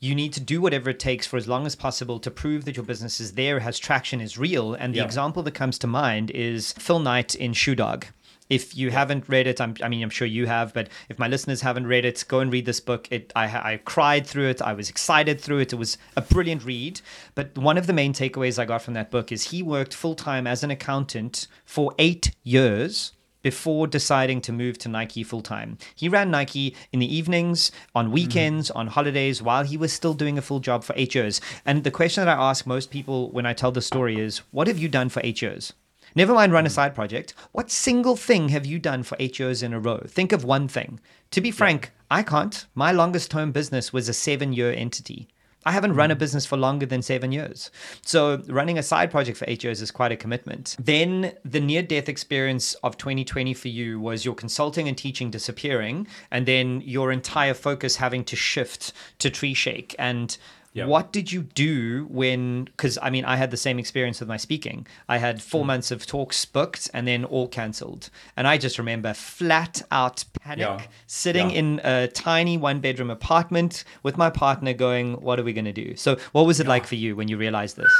you need to do whatever it takes for as long as possible to prove that your business is there, has traction, is real. And the example that comes to mind is Phil Knight in Shoe Dog. If you haven't read it, I'm, i mean, I'm sure you have, but if my listeners haven't read it, go and read this book. It, I, I cried through it. I was excited through it. It was a brilliant read. But one of the main takeaways I got from that book is he worked full time as an accountant for eight years before deciding to move to Nike full time. He ran Nike in the evenings, on weekends, mm. on holidays, while he was still doing a full job for eight years. And the question that I ask most people when I tell the story is, What have you done for eight years? Never mind run a hmm. side project. What single thing have you done for eight years in a row? Think of one thing. To be frank. I can't. My longest term business was a seven year entity. I haven't run a hmm. business for longer than seven years. So running a side project for eight years is quite a commitment. Then the near death experience of 2020 for you was your consulting and teaching disappearing, and then your entire focus having to shift to Treeshake. And Yep. What did you do when? Because I mean, I had the same experience with my speaking. I had four mm. months of talks booked and then all cancelled. And I just remember flat out panic, yeah. sitting yeah. in a tiny one bedroom apartment with my partner, going, "What are we going to do?" So, what was it yeah. like for you when you realized this?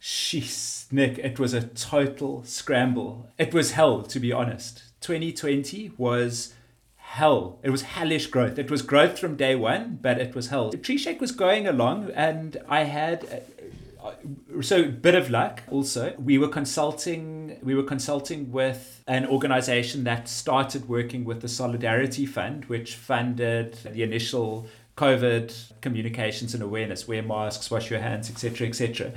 Sheesh, Nick, it was a total scramble. It was hell, to be honest. 2020 was hell. It was hellish growth. It was growth from day one, but it was hell. Treeshake was going along, and I had. Uh, so bit of luck also we were consulting we were consulting with an organization that started working with the solidarity fund which funded the initial covid communications and awareness wear masks wash your hands etc etc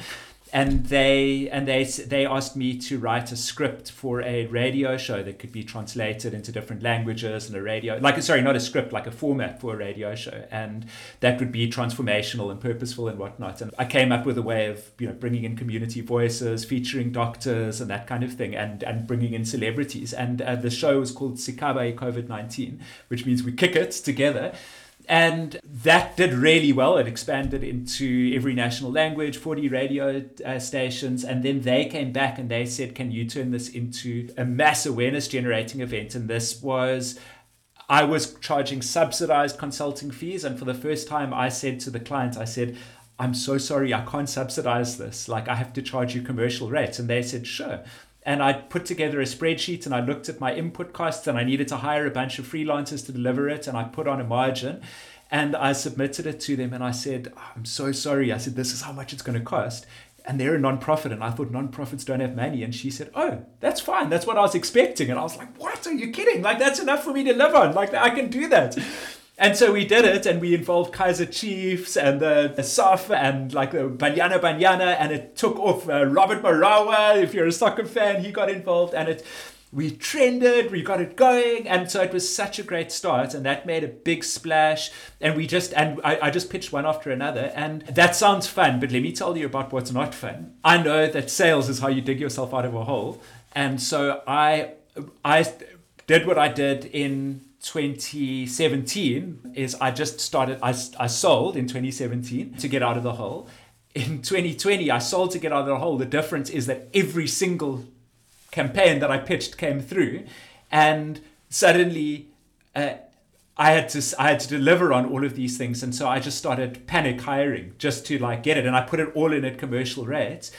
and they and they they asked me to write a script for a radio show that could be translated into different languages and a radio like sorry not a script like a format for a radio show. And that would be transformational and purposeful and whatnot. And I came up with a way of you know bringing in community voices featuring doctors and that kind of thing and and bringing in celebrities. And uh, the show was called Sikabe COVID-19 which means we kick it together and that did really well. It expanded into every national language, 40 radio uh, stations. And then they came back and they said, Can you turn this into a mass awareness generating event? And this was, I was charging subsidized consulting fees. And for the first time, I said to the client, I said, I'm so sorry, I can't subsidize this. Like, I have to charge you commercial rates. And they said, Sure and I put together a spreadsheet and I looked at my input costs and I needed to hire a bunch of freelancers to deliver it and I put on a margin and I submitted it to them and I said, oh, I'm so sorry. I said, this is how much it's going to cost. And they're a non-profit and I thought non-profits don't have money. And she said, oh, that's fine. That's what I was expecting. And I was like, what? Are you kidding? Like, that's enough for me to live on. Like, I can do that. And so we did it, and we involved Kaizer Chiefs and the, the SAF and like the Banyana Banyana, and it took off. Uh, Robert Marawa, if you're a soccer fan, he got involved, and it we trended, we got it going, and so it was such a great start, and that made a big splash. And we just and I, I just pitched one after another, and that sounds fun, but let me tell you about what's not fun. I know that sales is how you dig yourself out of a hole, and so I I did what I did in 2017 is I just started, I, I sold in 2017 to get out of the hole. In 2020, I sold to get out of the hole. The difference is that every single campaign that I pitched came through, and suddenly uh, I had to I had to deliver on all of these things, and so I just started panic hiring just to like get it, and I put it all in at commercial rates,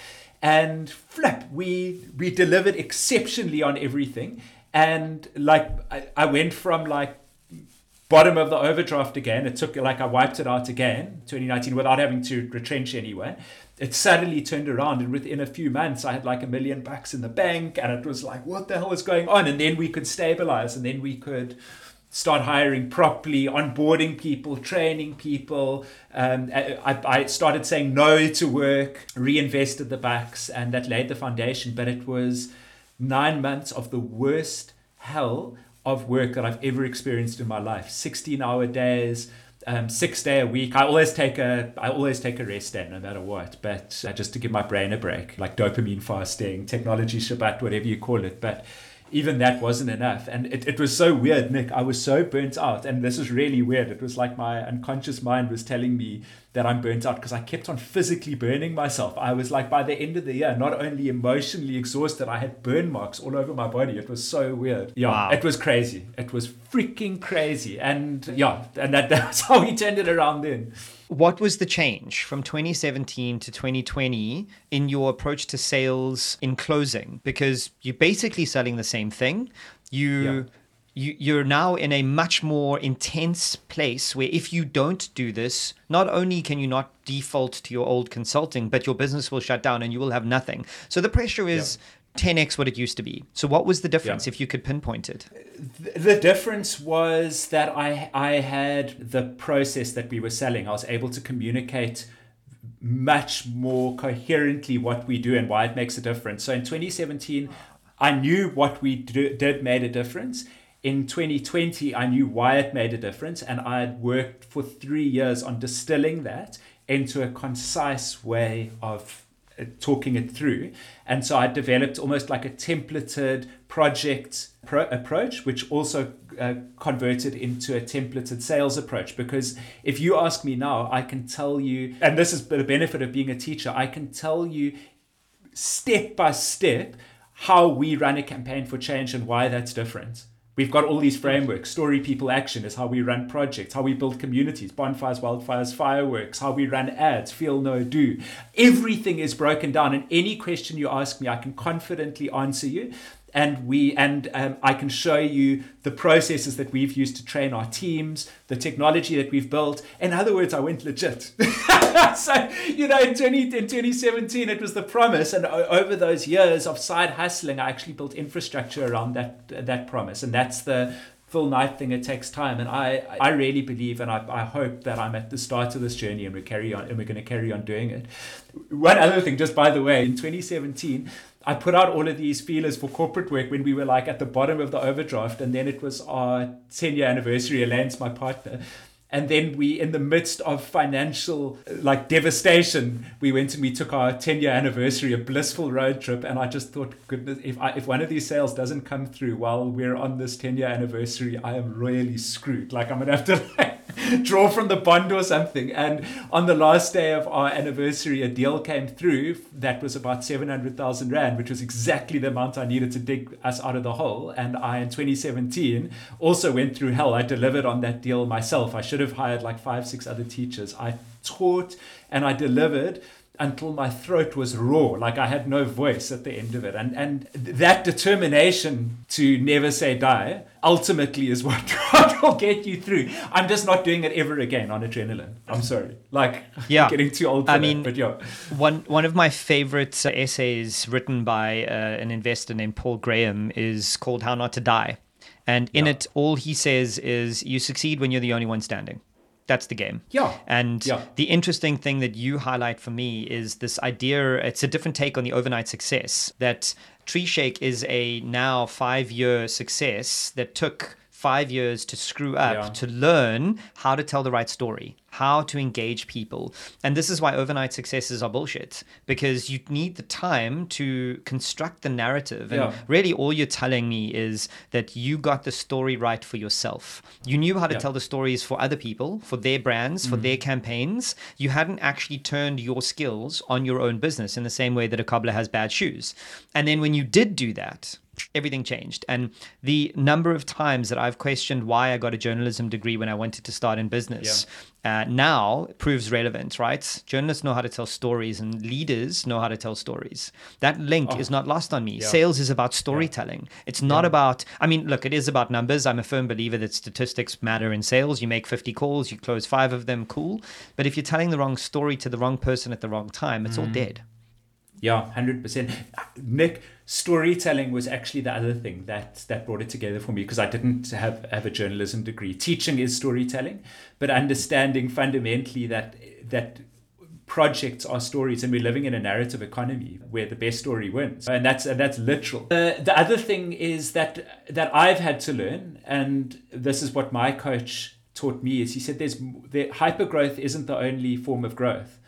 and flip, we we delivered exceptionally on everything, and like I, I went from like bottom of the overdraft again. It took like I wiped it out again, 2019, without having to retrench anywhere. It suddenly turned around, and within a few months, I had like a million bucks in the bank, and it was like, what the hell is going on? And then we could stabilize, and then we could start hiring properly, onboarding people, training people. Um, I, I started saying no to work, reinvested the bucks, and that laid the foundation. But it was nine months of the worst hell of work that I've ever experienced in my life. 16 hour days, um, six day a week. I always take a I always take a rest day no matter what, but uh, just to give my brain a break, like dopamine fasting, technology Shabbat, whatever you call it. But even that wasn't enough. And it, it was so weird, Nick. I was so burnt out. And this is really weird. It was like my unconscious mind was telling me that I'm burnt out because I kept on physically burning myself. I was like, by the end of the year, not only emotionally exhausted, I had burn marks all over my body. It was so weird. Yeah, wow. it was crazy. It was freaking crazy. And yeah, and that, that's how we turned it around then. What was the change from 2017 to 2020 in your approach to sales in closing? Because you're basically selling the same thing. You. Yeah you, you're now in a much more intense place where if you don't do this, not only can you not default to your old consulting, but your business will shut down and you will have nothing. So the pressure is 10x what it used to be. So what was the difference yeah. if you could pinpoint it? The difference was that I I had the process that we were selling. I was able to communicate much more coherently what we do and why it makes a difference. So in 2017 I knew what we do, did made a difference in 2020, I knew why it made a difference, and I had worked for three years on distilling that into a concise way of talking it through. And so I developed almost like a templated project pro- approach, which also uh, converted into a templated sales approach. Because if you ask me now, I can tell you, and this is the benefit of being a teacher, I can tell you step by step how we run a campaign for change and why that's different. We've got all these frameworks. Story, people, action is how we run projects, how we build communities, bonfires, wildfires, fireworks, how we run ads, feel, no, do. Everything is broken down. And any question you ask me, I can confidently answer you and we and um, I can show you the processes that we've used to train our teams, the technology that we've built. In other words, I went legit. so you know, in 20, in 2017, it was the promise, and over those years of side hustling, I actually built infrastructure around that that promise, and that's the Phil Knight thing. It takes time, and I I really believe, and I, I hope that I'm at the start of this journey, and we carry on, and we're going to carry on doing it. One other thing, just by the way, in 2017. I put out all of these feelers for corporate work when we were like at the bottom of the overdraft, and then it was our 10 year anniversary. Elaine's my partner. And then we, in the midst of financial like devastation, we went and we took our 10 year anniversary, a blissful road trip. And I just thought, goodness, if, I, if one of these sales doesn't come through while we're on this 10 year anniversary, I am really screwed. Like I'm going to have to like, draw from the bond or something. And on the last day of our anniversary, a deal came through that was about 700,000 Rand, which was exactly the amount I needed to dig us out of the hole. And I, in 2017, also went through hell. I delivered on that deal myself. I should have hired like five, six other teachers. I taught and I delivered until my throat was raw, like I had no voice at the end of it. And and that determination to never say die ultimately is what, will get you through. I'm just not doing it ever again on adrenaline. I'm sorry. Like yeah. getting too old I mean, but yeah. One one of my favorite essays written by uh, an investor named Paul Graham is called How Not to Die. And in yeah. it, all he says is, you succeed when you're the only one standing. That's the game. Yeah. And yeah. the interesting thing that you highlight for me is this idea, it's a different take on the overnight success that Treeshake is a now five year success that took five years to screw up yeah. to learn how to tell the right story how to engage people. And this is why overnight successes are bullshit because you need the time to construct the narrative. And yeah. really, all you're telling me is that you got the story right for yourself. You knew how to yeah. tell the stories for other people, for their brands, mm-hmm. for their campaigns. You hadn't actually turned your skills on your own business in the same way that a cobbler has bad shoes. And then when you did do that, everything changed. And the number of times that I've questioned why I got a journalism degree when I wanted to start in business uh, now proves relevant, right? Journalists know how to tell stories and leaders know how to tell stories. That link oh, is not lost on me. Yeah. Sales is about storytelling. Yeah. It's not yeah. about, I mean, look, it is about numbers. I'm a firm believer that statistics matter in sales. You make 50 calls, you close five of them, cool. But if you're telling the wrong story to the wrong person at the wrong time, it's mm. all dead. Yeah, 100%. Nick, storytelling was actually the other thing that that brought it together for me because I didn't have have a journalism degree. Teaching is storytelling, but understanding fundamentally that that projects are stories and we're living in a narrative economy where the best story wins and that's and that's literal uh, the other thing is that that i've had to learn and this is what my coach taught me is he said there's the hyper growth isn't the only form of growth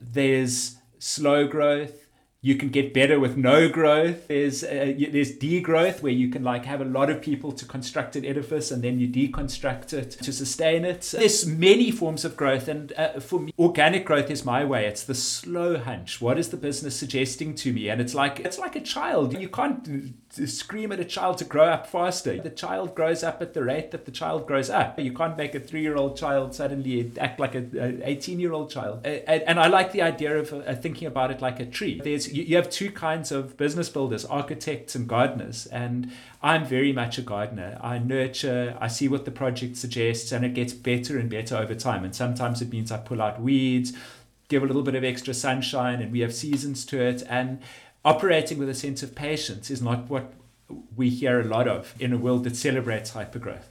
there's slow growth you can get better with no growth. There's uh, there's degrowth where you can like have a lot of people to construct an edifice and then you deconstruct it to sustain it. There's many forms of growth, and uh, for me, organic growth is my way. It's the slow hunch. What is the business suggesting to me? And it's like it's like a child. You can't scream at a child to grow up faster. The child grows up at the rate that the child grows up. You can't make a three-year-old child suddenly act like a 18-year-old child. And I like the idea of uh, thinking about it like a tree. There's you, you have two kinds of business builders architects and gardeners and i'm very much a gardener. I nurture i see what the project suggests and it gets better and better over time. And sometimes it means i pull out weeds give a little bit of extra sunshine and we have seasons to it. And operating with a sense of patience is not what we hear a lot of in a world that celebrates hypergrowth.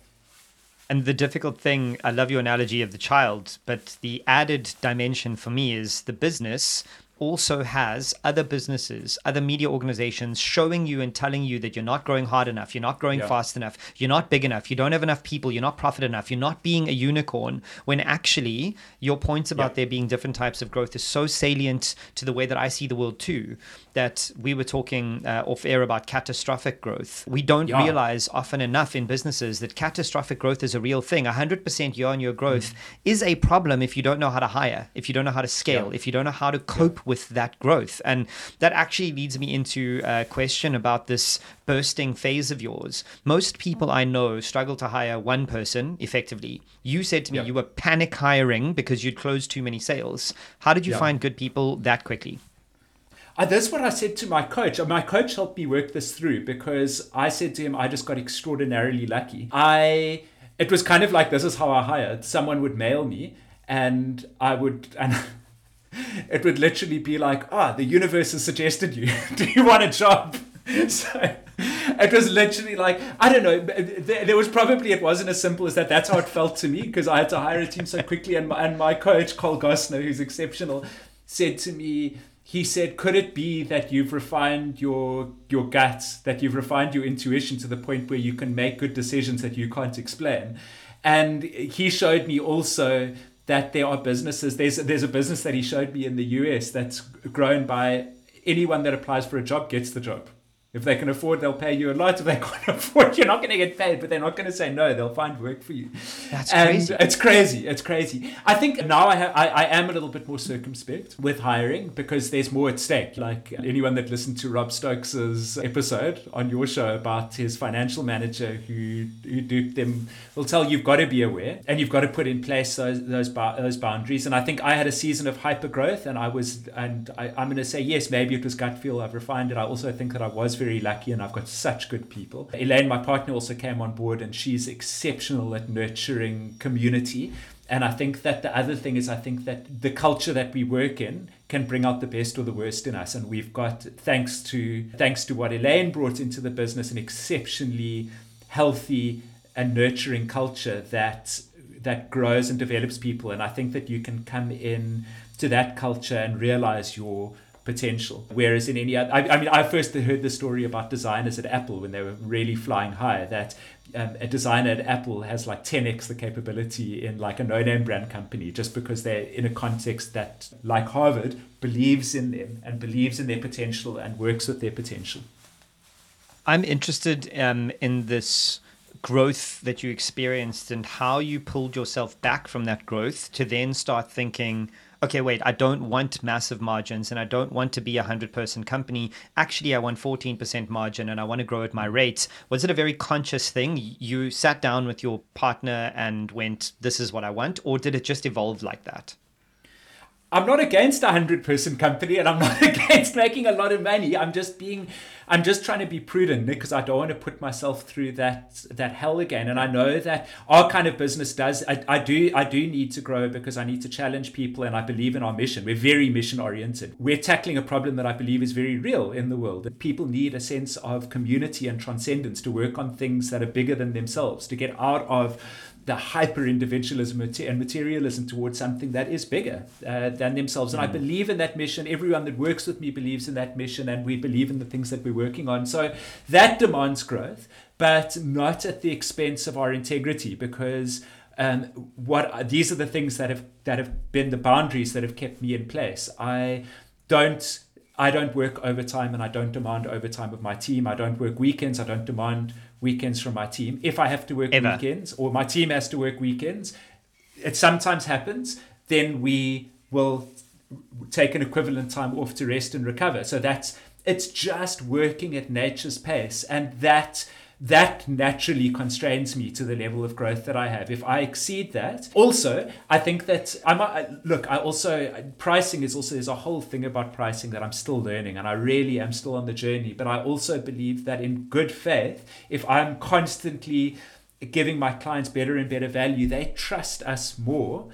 And the difficult thing, I love your analogy of the child, but the added dimension for me is the business also has other businesses, other media organizations showing you and telling you that you're not growing hard enough, you're not growing yeah. fast enough, you're not big enough, you don't have enough people, you're not profit enough, you're not being a unicorn, when actually your points about yeah. there being different types of growth is so salient to the way that I see the world too, that we were talking uh, off air about catastrophic growth. We don't yeah. realize often enough in businesses that catastrophic growth is a real thing. 100% year on year growth mm. is a problem if you don't know how to hire, if you don't know how to scale, if you don't know how to cope with that growth. And that actually leads me into a question about this bursting phase of yours. Most people I know struggle to hire one person effectively. You said to me you were panic hiring because you'd closed too many sales. How did you find good people that quickly? Uh, that's what I said to my coach. My coach helped me work this through because I said to him, I just got extraordinarily lucky. I it was kind of like this is how I hired. Someone would mail me and I would and it would literally be like, ah, oh, the universe has suggested you. Do you want a job? So it was literally like, I don't know. There was probably, it wasn't as simple as that. That's how it felt to me because I had to hire a team so quickly. And my, and my coach, Cole Gosner, who's exceptional, said to me, he said, could it be that you've refined your your guts, that you've refined your intuition to the point where you can make good decisions that you can't explain? And he showed me also that there are businesses. There's there's a business that he showed me in the US that's grown by anyone that applies for a job gets the job. If they can afford, they'll pay you a lot. If they can't afford, you're not going to get paid, but they're not going to say no. They'll find work for you. That's and crazy. It's crazy. It's crazy. I think now I, have, I, I am a little bit more circumspect with hiring because there's more at stake. Like anyone that listened to Rob Stokes's episode on your show about his financial manager who, who duped them will tell you you've got to be aware and you've got to put in place those those, those boundaries. And I think I had a season of hyper growth and I was, and I, I'm going to say, yes, maybe it was gut feel. I've refined it. I also think that I was very very lucky and I've got such good people. Elaine, my partner, also came on board and she's exceptional at nurturing community. And I think that the other thing is, I think that the culture that we work in can bring out the best or the worst in us. And we've got, thanks to thanks to what Elaine brought into the business, an exceptionally healthy and nurturing culture that that grows and develops people. And I think that you can come in to that culture and realize your potential. Whereas in any other, I, I, mean, I first heard the story about designers at Apple when they were really flying high. That um, a designer at Apple has like 10x the capability in like a no-name brand company just because they're in a context that, like Harvard, believes in them and believes in their potential and works with their potential. I'm interested um, in this growth that you experienced and how you pulled yourself back from that growth to then start thinking okay, wait, I don't want massive margins and I don't want to be a 100 person company. Actually, I want 14% margin and I want to grow at my rates. Was it a very conscious thing? You sat down with your partner and went, this is what I want? Or did it just evolve like that? I'm not against a hundred person company and I'm not against making a lot of money. I'm just being, I'm just trying to be prudent because I don't want to put myself through that that hell again. And I know that our kind of business does. I, I do I do need to grow because I need to challenge people and I believe in our mission. We're very mission oriented. We're tackling a problem that I believe is very real in the world. That people need a sense of community and transcendence to work on things that are bigger than themselves, to get out of the hyper individualism and materialism towards something that is bigger uh, than themselves. And mm. I believe in that mission. Everyone that works with me believes in that mission, and we believe in the things that we're working on. So that demands growth, but not at the expense of our integrity, because. Um, what these are the things that have that have been the boundaries that have kept me in place. I don't I don't work overtime and I don't demand overtime of my team. I don't work weekends. I don't demand weekends from my team. If I have to work Ever. weekends or my team has to work weekends, it sometimes happens, then we will take an equivalent time off to rest and recover. So that's it's just working at nature's pace and that that naturally constrains me to the level of growth that I have. If I exceed that, also, I think that I'm I, look. I also pricing is also there's a whole thing about pricing that I'm still learning, and I really am still on the journey. But I also believe that in good faith, if I'm constantly giving my clients better and better value, they trust us more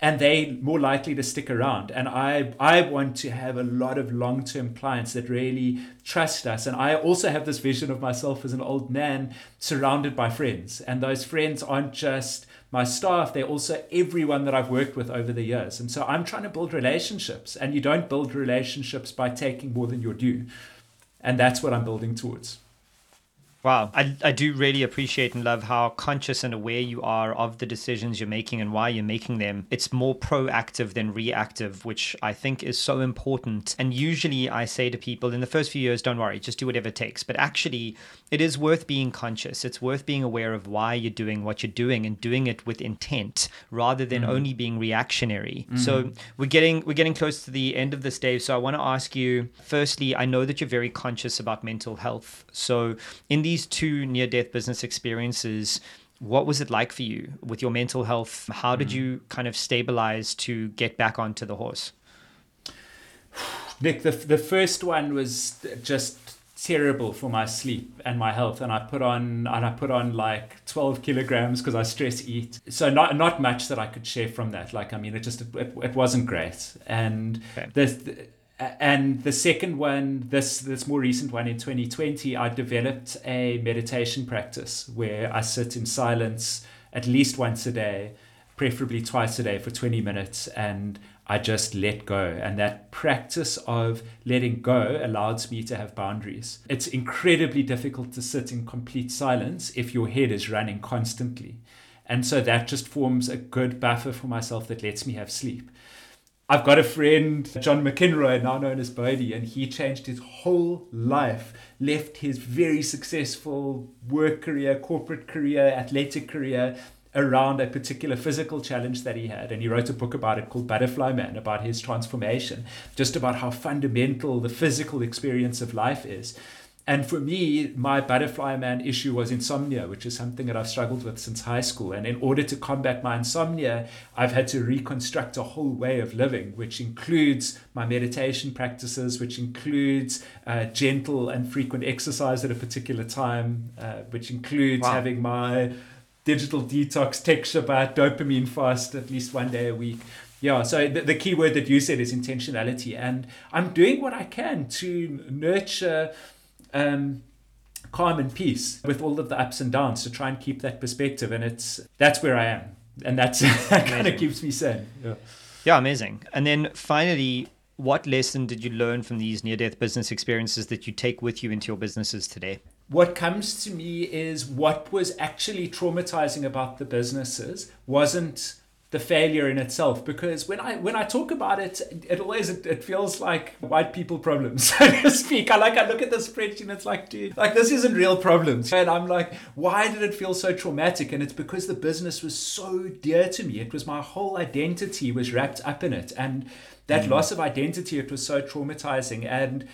and they more likely to stick around and i i want to have a lot of long-term clients that really trust us and i also have this vision of myself as an old man surrounded by friends and those friends aren't just my staff, they're also everyone that I've worked with over the years. And so I'm trying to build relationships, and you don't build relationships by taking more than you're due. And that's what I'm building towards. Wow. I, I do really appreciate and love how conscious and aware you are of the decisions you're making and why you're making them. It's more proactive than reactive, which I think is so important. And usually I say to people in the first few years, don't worry, just do whatever it takes. But actually, it is worth being conscious. It's worth being aware of why you're doing what you're doing and doing it with intent rather than mm. only being reactionary. Mm. So we're getting we're getting close to the end of this, Dave. So I want to ask you, firstly, I know that you're very conscious about mental health. So in these these two near death business experiences, what was it like for you with your mental health? How did mm. you kind of stabilize to get back onto the horse? Nick, the, the first one was just terrible for my sleep and my health and I put on and I put on like 12 kilograms because I stress eat so not not much that I could share from that like I mean it just it, it wasn't great and okay. the, and the second one, this this more recent one in 2020, I developed a meditation practice where I sit in silence at least once a day, preferably twice a day for 20 minutes, and I just let go. And that practice of letting go allows me to have boundaries. It's incredibly difficult to sit in complete silence if your head is running constantly. And so that just forms a good buffer for myself that lets me have sleep. I've got a friend, John McInroy, now known as Bodie, and he changed his whole life, left his very successful work career, corporate career, athletic career around a particular physical challenge that he had. And he wrote a book about it called Butterfly Man, about his transformation, just about how fundamental the physical experience of life is. And for me, my butterfly man issue was insomnia, which is something that I've struggled with since high school. And in order to combat my insomnia, I've had to reconstruct a whole way of living, which includes my meditation practices, which includes uh, gentle and frequent exercise at a particular time, uh, which includes wow. having my digital detox tech Shabbat dopamine fast at least one day a week. Yeah, so the, the key word that you said is intentionality. And I'm doing what I can to nurture um, calm and peace with all of the ups and downs to try and keep that perspective. And it's that's where I am, and that's that kind of keeps me sane. Yeah. yeah, amazing. And then finally, what lesson did you learn from these near death business experiences that you take with you into your businesses today? What comes to me is what was actually traumatizing about the businesses wasn't the failure in itself because when I when I talk about it, it always it, it feels like white people problems, so to speak. I like I look at the spreadsheet and it's like, dude, like this isn't real problems. And I'm like, why did it feel so traumatic? And it's because the business was so dear to me. It was my whole identity was wrapped up in it. And that mm. loss of identity, it was so traumatizing. And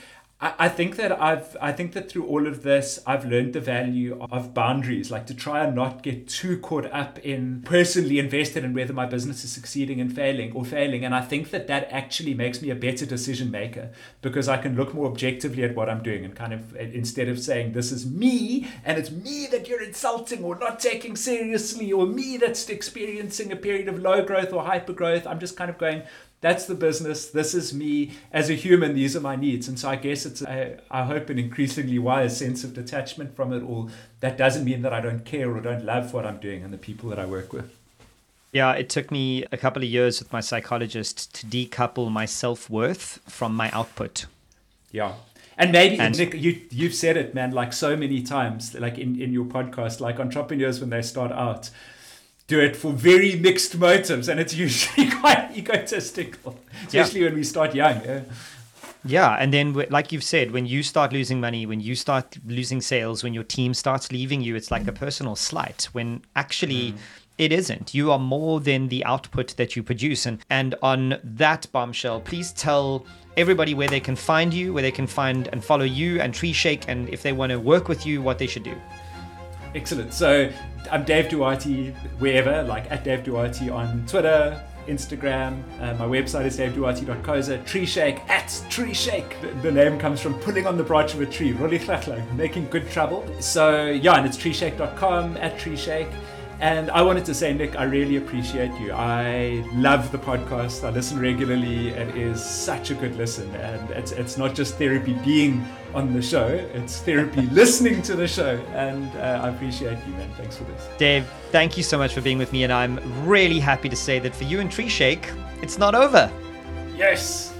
I, think that I've I think that through all of this I've learned the value of boundaries, like to try and not get too caught up in personally invested in whether my business is succeeding and failing or failing. And I think that that actually makes me a better decision maker because I can look more objectively at what I'm doing and kind of uh, instead of saying this is me and it's me that you're insulting or not taking seriously or me that's experiencing a period of low growth or hyper growth, I'm just kind of going that's the business. This is me as a human. These are my needs. And so I guess it's, a, I hope, an increasingly wise sense of detachment from it all. That doesn't mean that I don't care or don't love what I'm doing and the people that I work with. Yeah, it took me a couple of years with my psychologist to decouple my self worth from my output. Yeah. And maybe and, Nick, you you've said it, man, like so many times, like in, in your podcast, like entrepreneurs when they start out, do it for very mixed motives, and it's usually quite egotistical, especially yeah. when we start young. Yeah. Yeah, and then like you've said, when you start losing money, when you start losing sales, when your team starts leaving you, it's like a personal slight. When actually. Mm. It isn't. You are more than the output that you produce. And and on that bombshell, please tell everybody where they can find you, where they can find and follow you and Treeshake, and if they want to work with you, what they should do. Excellent. So I'm Dave Duarte wherever, like at Dave Duarte on Twitter, Instagram. Uh, my website is daveduarte.coza. Treeshake at Treeshake. The, the, name comes from pulling on the branch of a tree, really making good trouble. So yeah, and it's treeshake.com at Treeshake. And I wanted to say, Nick, I really appreciate you. I love the podcast. I listen regularly. It is such a good listen. And it's, it's not just therapy being on the show, it's therapy listening to the show. And uh, I appreciate you, man. Thanks for this. Dave, thank you so much for being with me. And I'm really happy to say that for you and Treeshake, it's not over. Yes.